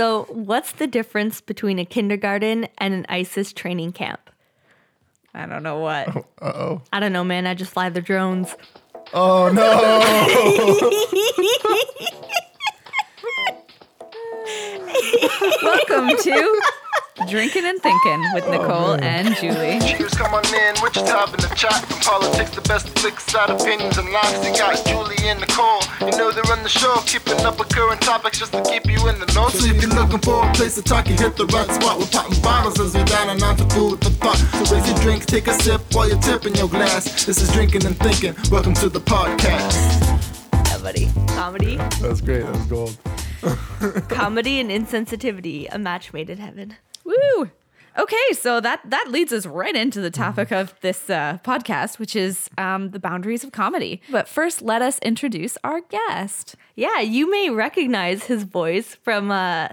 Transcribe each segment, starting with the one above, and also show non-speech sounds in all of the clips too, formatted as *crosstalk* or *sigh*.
So, what's the difference between a kindergarten and an ISIS training camp? I don't know what. Uh oh. I don't know, man. I just fly the drones. Oh no. *laughs* *laughs* Welcome to Drinking and Thinking with oh, Nicole and Julie. Cheers, come on in, which top in the chat from politics, the best flicks, side opinions and lives. You got Julie and Nicole, you know they run the show, keeping up with current topics just to keep you in the know. So if you're looking for a place to talk, you hit the right spot. We're popping bottles as we down and out to food for thought. So raise your drinks, take a sip while you're tipping your glass. This is Drinking and Thinking. Welcome to the podcast. Comedy. Comedy. That's great. That's gold. *laughs* Comedy and insensitivity. A match made in heaven. Woo! Okay, so that that leads us right into the topic of this uh, podcast, which is um, the boundaries of comedy. But first, let us introduce our guest, Yeah, you may recognize his voice from uh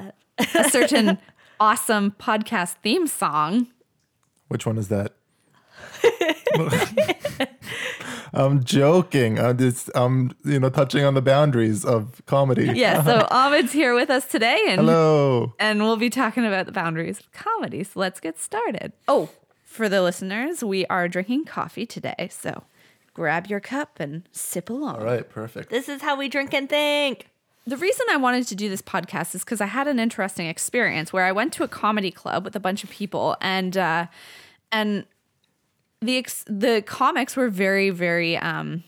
a *laughs* certain awesome podcast theme song. Which one is that? *laughs* I'm joking. I'm just I'm you know touching on the boundaries of comedy. *laughs* Yeah, so *laughs* Ahmed's here with us today, and Hello. and we'll be talking about the boundaries of comedy. So let's get started. Oh, for the listeners, we are drinking coffee today, so grab your cup and sip along. All right. Perfect. This is how we drink and think. The reason I wanted to do this podcast is because I had an interesting experience where I went to a comedy club with a bunch of people, and uh, and the ex- the comics were very very um,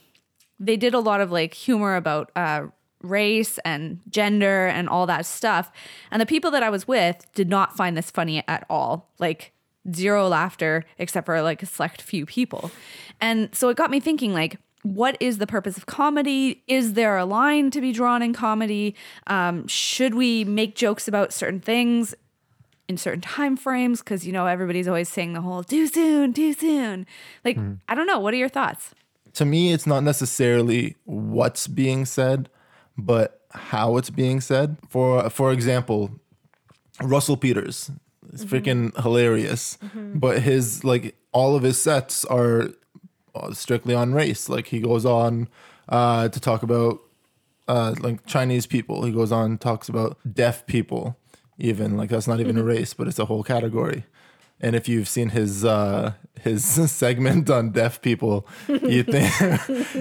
they did a lot of like humor about uh, race and gender and all that stuff, and the people that I was with did not find this funny at all, like zero laughter except for like a select few people, and so it got me thinking like what is the purpose of comedy? Is there a line to be drawn in comedy? Um, should we make jokes about certain things in certain time frames? Because you know everybody's always saying the whole "too soon, too soon." Like I don't know. What are your thoughts? to me, it's not necessarily what's being said, but how it's being said. For for example, Russell Peters is freaking hilarious, but his like all of his sets are uh, strictly on race. Like he goes on uh, to talk about uh, like Chinese people. He goes on talks about deaf people. Even like that's not even a race, but it's a whole category. And if you've seen his uh, his *laughs* segment on deaf people, you *laughs* think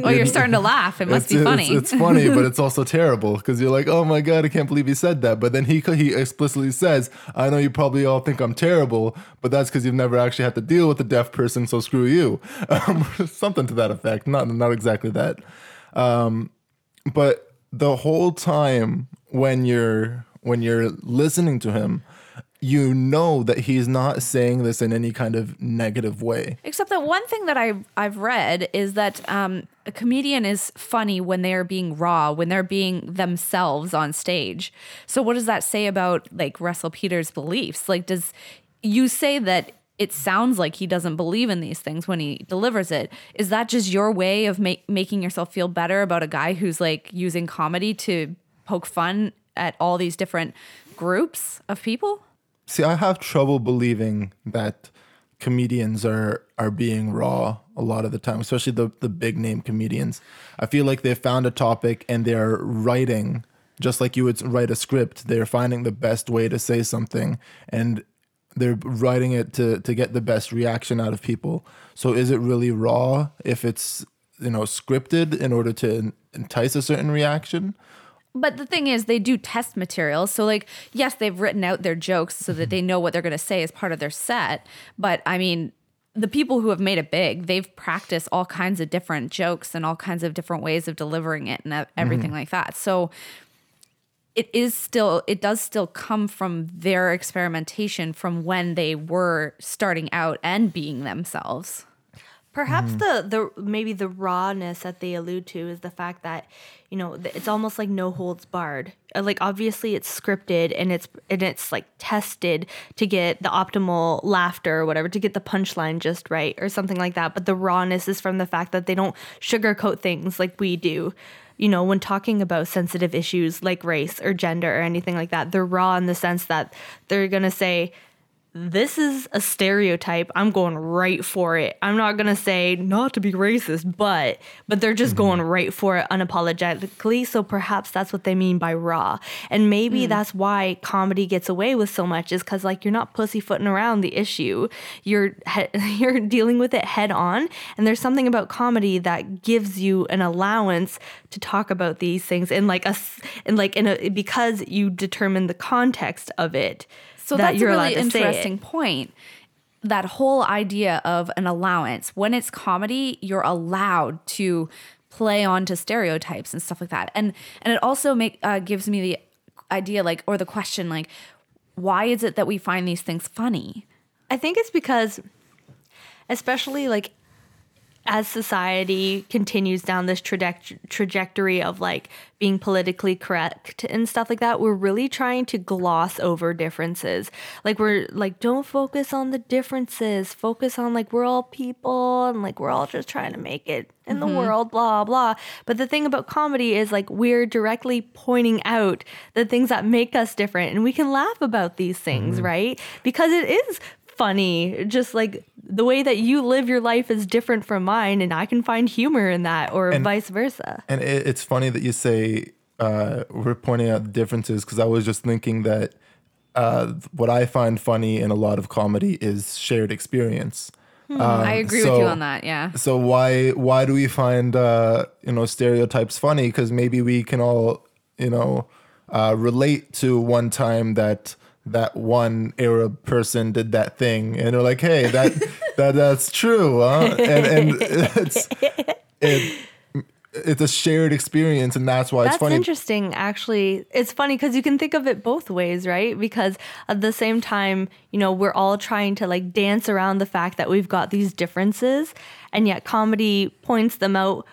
Oh, you're starting to laugh. It must it's, be funny. It's, it's funny, but it's *laughs* also terrible because you're like, oh my god, I can't believe he said that. But then he he explicitly says, I know you probably all think I'm terrible, but that's because you've never actually had to deal with a deaf person, so screw you. Um, something to that effect. Not not exactly that. Um, but the whole time when you're when you're listening to him, you know that he's not saying this in any kind of negative way. Except that one thing that I've I've read is that um, a comedian is funny when they are being raw, when they're being themselves on stage. So what does that say about like Russell Peters' beliefs? Like, does you say that it sounds like he doesn't believe in these things when he delivers it? Is that just your way of ma- making yourself feel better about a guy who's like using comedy to poke fun at all these different groups of people? See, I have trouble believing that comedians are are being raw a lot of the time, especially the the big name comedians. I feel like they found a topic and they're writing just like you would write a script. They're finding the best way to say something and they're writing it to to get the best reaction out of people. So is it really raw if it's you know scripted in order to entice a certain reaction? But the thing is, they do test materials. So, like, yes, they've written out their jokes so that they mm-hmm. know what they're going to say as part of their set. But I mean, the people who have made it big, they've practiced all kinds of different jokes and all kinds of different ways of delivering it and e- mm-hmm. everything like that. So, it is still, it does still come from their experimentation from when they were starting out and being themselves. Perhaps the the maybe the rawness that they allude to is the fact that you know it's almost like no holds barred. Uh, Like obviously it's scripted and it's and it's like tested to get the optimal laughter or whatever to get the punchline just right or something like that. But the rawness is from the fact that they don't sugarcoat things like we do. You know, when talking about sensitive issues like race or gender or anything like that, they're raw in the sense that they're gonna say this is a stereotype. I'm going right for it. I'm not gonna say not to be racist, but but they're just mm-hmm. going right for it unapologetically. So perhaps that's what they mean by raw. And maybe mm. that's why comedy gets away with so much is because like you're not pussyfooting around the issue. You're he- *laughs* you're dealing with it head on. And there's something about comedy that gives you an allowance to talk about these things in like a in like in a because you determine the context of it. So that that's a really to say it. interesting point. That whole idea of an allowance. When it's comedy, you're allowed to play onto stereotypes and stuff like that. And and it also make uh, gives me the idea like or the question like why is it that we find these things funny? I think it's because, especially like as society continues down this traje- trajectory of like being politically correct and stuff like that, we're really trying to gloss over differences. Like we're like, don't focus on the differences. Focus on like we're all people and like we're all just trying to make it in the mm-hmm. world, blah blah. But the thing about comedy is like we're directly pointing out the things that make us different, and we can laugh about these things, mm-hmm. right? Because it is funny. Just like the way that you live your life is different from mine, and I can find humor in that, or And- vice versa. And it, it's funny that you say uh, we're pointing out the differences because I was just thinking that uh, what I find funny in a lot of comedy is shared experience. I agree with you on that. Yeah. So why why do we find uh, you know stereotypes funny? Because maybe we can all you know uh, relate to one time that that one Arab person did that thing, and they're like, hey, that that that's true, huh? and and *laughs* it's it, it's a shared experience, and that's why it's That's funny. interesting, actually. It's funny because you can think of it both ways, right? Because at the same time, you know, we're all trying to like dance around the fact that we've got these differences, and yet comedy points them out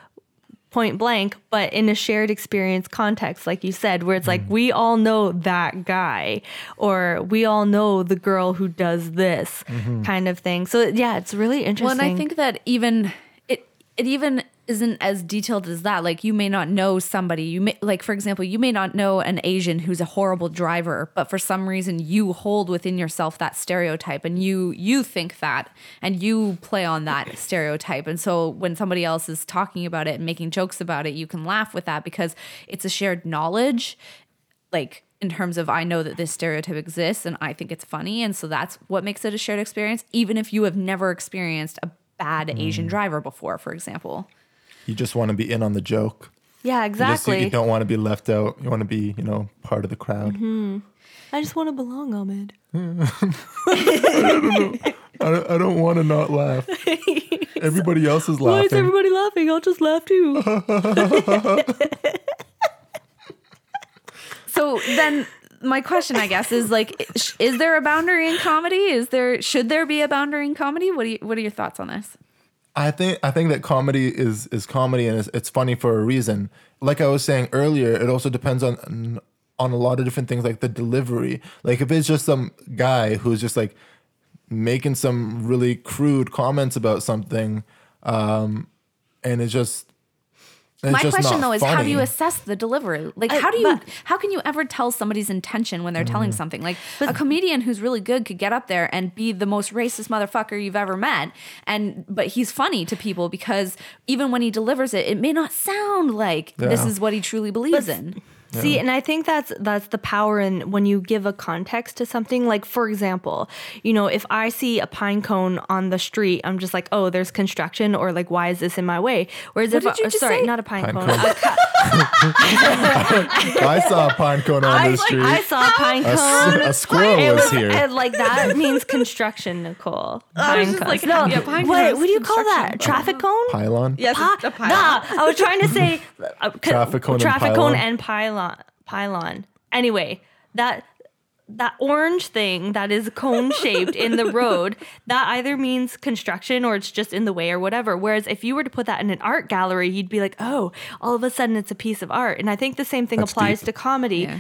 point blank, but in a shared experience context, like you said, where it's like mm. we all know that guy, or we all know the girl who does this mm-hmm. kind of thing. So yeah, it's really interesting. Well, and I think that even it it even isn't as detailed as that. Like you may not know somebody. You may like for example, you may not know an Asian who's a horrible driver, but for some reason you hold within yourself that stereotype and you you think that and you play on that *laughs* stereotype. And so when somebody else is talking about it and making jokes about it, you can laugh with that because it's a shared knowledge like in terms of I know that this stereotype exists and I think it's funny and so that's what makes it a shared experience even if you have never experienced a bad Asian mm. driver before for example. You just want to be in on the joke. yeah, You just you, don't want to be left out. You want to be you know part of the crowd. Mm-hmm. I just want to belong, Ahmed. *laughs* I don't, I don't want to not laugh. *laughs* Everybody else is laughing. Why is everybody laughing? I'll just laugh too. *laughs* So then my question I guess is like is there a boundary in comedy? Is there should there be a boundary in comedy? What do you what are your thoughts on this? I think I think that comedy is is comedy and it's, it's funny for a reason. Like I was saying earlier, it also depends on on a lot of different things like the delivery. Like if it's just some guy who's just like making some really crude comments about something, um, and it's just and My question though is how do you assess the delivery? Like I- how do you but- how can you ever tell somebody's intention when they're telling Mm-hmm. something? Like a comedian who's really good could get up there and be the most racist motherfucker you've ever met and but he's funny to people because even when he delivers it it may not sound like this is what he truly believes in. See, and I think that's that's the power in when you give a context to something. Like for example, you know, if I see a pine cone on the street, I'm just like, oh, there's construction, or like, why is this in my way? Whereas What if did you I, just sorry, say? not a pine, Pine cone, cone. *laughs* I saw a pine cone on I, the street. I saw a pine a, cone. s- a squirrel It was was- here. and, like that *laughs* means construction, Nicole. I was Pine just cone. like, no, yeah, pine what, cone what do you call that? Traffic cone? Pylon. Yes, Pa- a pile. Nah, I was trying to say uh, c- Traffic cone and traffic pylon. cone and pylon. Pylon. Anyway, that that orange thing that is cone shaped in the *laughs* road that either means construction or it's just in the way or whatever whereas if you were to put that in an art gallery you'd be like oh all of a sudden it's a piece of art and i think the same thing That's applies deep. to comedy Yeah.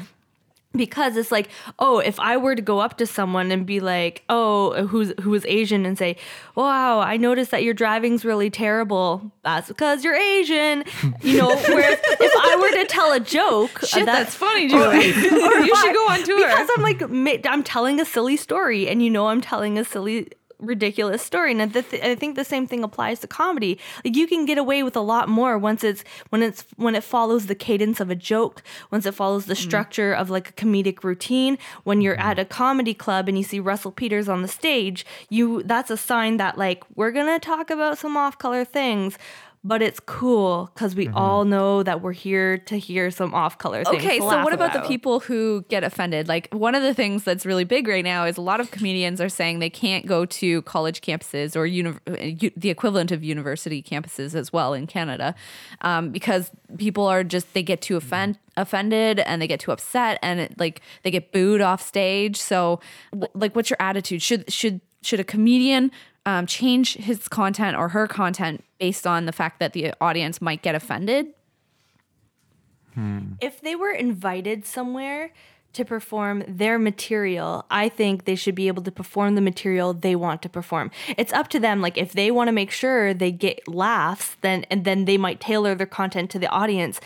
Because it's like oh if i were to go up to someone and be like oh who's who is asian and say wow i noticed that your driving's really terrible that's because you're asian you know *laughs* whereas if i were to tell a joke Shit, that's funny, Julie. *laughs* you should go on tour. because i'm like i'm telling a silly story and you know i'm telling a silly ridiculous story. And the th- i think the same thing applies to comedy. Like you can get away with a lot more once it's when it's when it follows the cadence of a joke once it follows the mm-hmm. structure of like a comedic routine. When you're mm-hmm. at a comedy club and you see russell peters on the stage you that's a sign that like we're gonna talk about some off color things but it's cool because we all know that we're here to hear some off color things. Okay, to so laugh what about the people who get offended? Like one of the things that's really big right now is a lot of comedians are saying they can't go to college campuses or uni- u- the equivalent of university campuses as well in Canada um, because people are just they get too offend- offended and they get too upset and it, like they get booed off stage. So w- like, what's your attitude? Should should should a comedian um, change his content or her content based on the fact that the audience might get offended? if they were invited somewhere to perform their material, I think they should be able to perform the material they want to perform. It's up to them. Like if they want to make sure they get laughs, then and then they might tailor their content to the audience.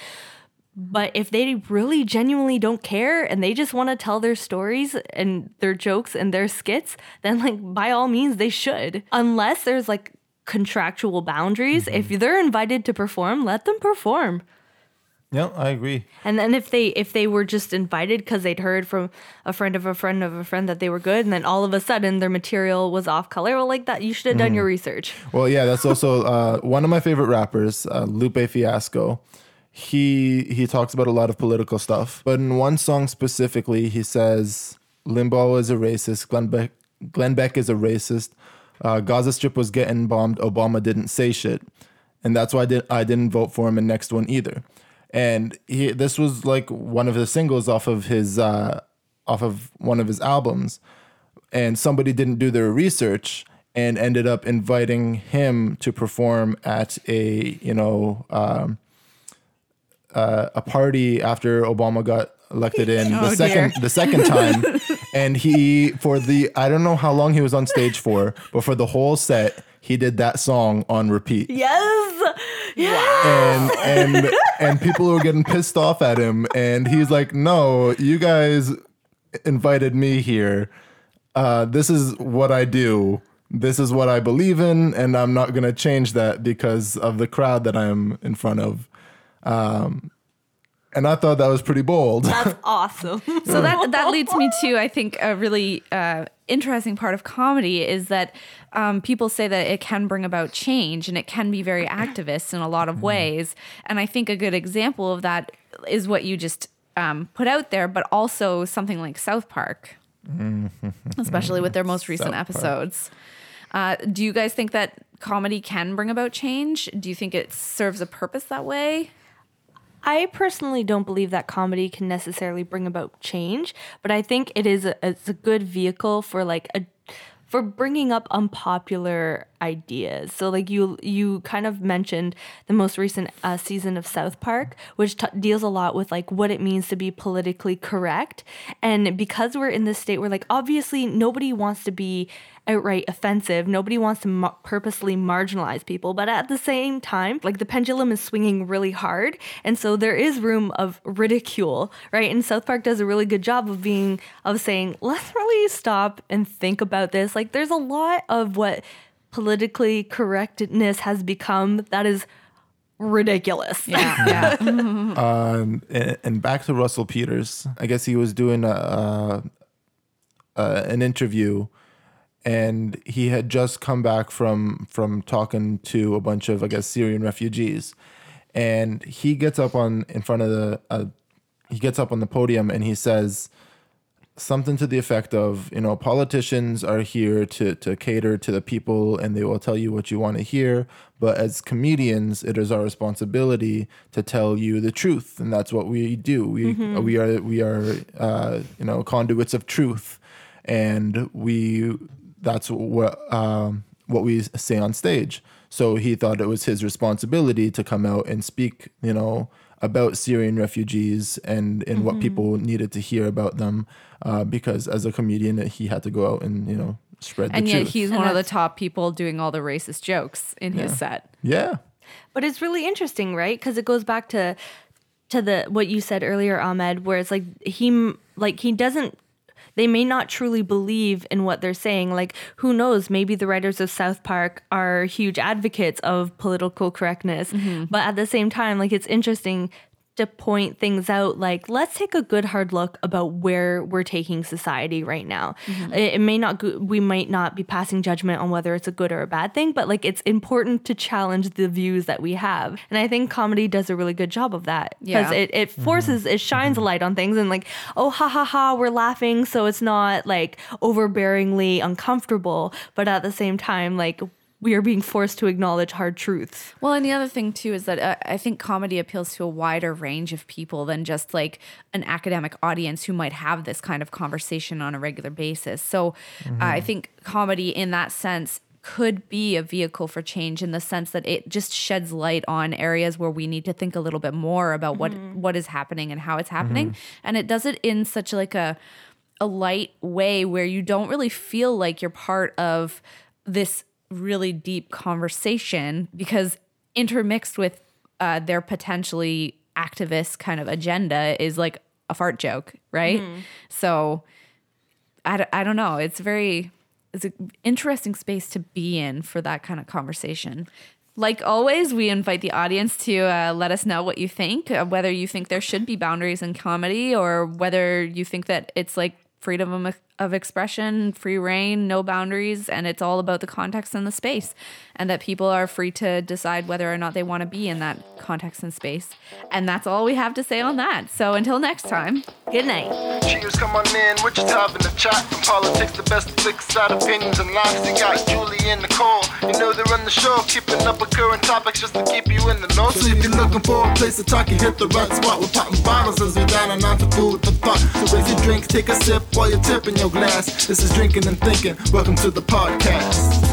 But if they really genuinely don't care and they just want to tell their stories and their jokes and their skits, then like by all means they should. Unless there's like contractual boundaries, if they're invited to perform, let them perform. Yeah, I agree. And then if they if they were just invited because they'd heard from a friend of a friend of a friend that they were good, and then all of a sudden their material was off color, well, like that, you should have done your research. Well, yeah, that's also uh, one of my favorite rappers, uh, Lupe Fiasco. He he talks about a lot of political stuff, but in one song specifically, he says Limbaugh is a racist, Glenn Beck, Glenn Beck is a racist, uh, Gaza Strip was getting bombed, Obama didn't say shit, and that's why I, did, I didn't vote for him in next one either. And he this was like one of the singles off of his uh, off of one of his albums, and somebody didn't do their research and ended up inviting him to perform at a you know um, uh, a party after Obama got elected in *laughs* the Oh, second dear. the second time, *laughs* and he for the I don't know how long he was on stage for, but for the whole set he did that song on repeat. Yes, yes. and and and people were getting pissed off at him. And he's like no you guys invited me here. Uh, this is what i do. This is what i believe in and i'm not going to change that because of the crowd that i'm in front of um, and i thought that was pretty bold That's *laughs* awesome. So that that leads me to I think a really uh, interesting part of comedy is that um, people say that it can bring about change and it can be very activist in a lot of ways. And I think a good example of that is what you just um, put out there, but also something like South Park, especially with their most recent South episodes. Uh, do you guys think that comedy can bring about change? Do you think it serves a purpose that way? I personally don't believe that comedy can necessarily bring about change, but I think it is a, it's a good vehicle for like a for bringing up unpopular ideas. So like you you kind of mentioned the most recent uh, season of South Park, which t- deals a lot with like what it means to be politically correct, and because we're in this state where like obviously nobody wants to be outright offensive. Nobody wants to purposely marginalize people, but at the same time, like the pendulum is swinging really hard, and so there is room of ridicule, right? And South Park does a really good job of being of saying, let's really stop and think about this. Like there's a lot of what politically correctness has become that is ridiculous. Yeah, *laughs* yeah. um, and, and back to Russell Peters. I guess he was doing a, uh, uh, an interview, and he had just come back from from talking to a bunch of I guess Syrian refugees, and he gets up on in front of the uh, he gets up on the podium and he says something to the effect of you know politicians are here to to cater to the people and they will tell you what you want to hear. But as comedians it is our responsibility to tell you the truth. And that's what we do. We we are we are uh, you know conduits of truth. And we that's what um, what we say on stage. So he thought it was his responsibility to come out and speak you know about Syrian refugees and and what people needed to hear about them. Uh, because as a comedian, he had to go out and you know spread And the yet truth. he's And one of the top people doing all the racist jokes in his set. yeah. But it's really interesting, right? Because it goes back to to the what you said earlier, Ahmed, where it's like he like he doesn't. They may not truly believe in what they're saying. Like, who knows? Maybe the writers of South Park are huge advocates of political correctness. Mm-hmm. But at the same time, like, it's interesting to point things out like let's take a good hard look about where we're taking society right now. Mm-hmm. It, it may not go- we might not be passing judgment on whether it's a good or a bad thing but like it's important to challenge the views that we have. And i think comedy does a really good job of that because Yeah. it, it mm-hmm. forces it mm-hmm. shines a light on things and like oh ha ha ha we're laughing so it's not like overbearingly uncomfortable but at the same time like we are being forced to acknowledge hard truths. Well, and the other thing too is that uh, I think comedy appeals to a wider range of people than just like an academic audience who might have this kind of conversation on a regular basis. So uh, I think comedy, in that sense, could be a vehicle for change in the sense that it just sheds light on areas where we need to think a little bit more about what what is happening and how it's happening, and it does it in such like a a light way where you don't really feel like you're part of this really deep conversation because intermixed with uh, their potentially activist kind of agenda is like a fart joke, right? So I, d- I don't know. It's very it's an interesting space to be in for that kind of conversation. Like always, we invite the audience to uh, let us know what you think, uh, whether you think there should be boundaries in comedy or whether you think that it's like freedom of, of expression, free reign, no boundaries, and it's all about the context and the space, and that people are free to decide whether or not they want to be in that context and space. And that's all we have to say on that. So until next time. good night. Cheers, come on in, what you top in the chat. From politics, the best flicks, side opinions and lines You got Julie and Nicole, you know they run the show. Keeping up with current topics just to keep you in the know. So if you're looking for a place to talk, you hit the right spot. We're popping bottles as we down and onto food for thought. So raise your drink, take a sip while you're tipping your glass. This is drinking and thinking, welcome to the podcast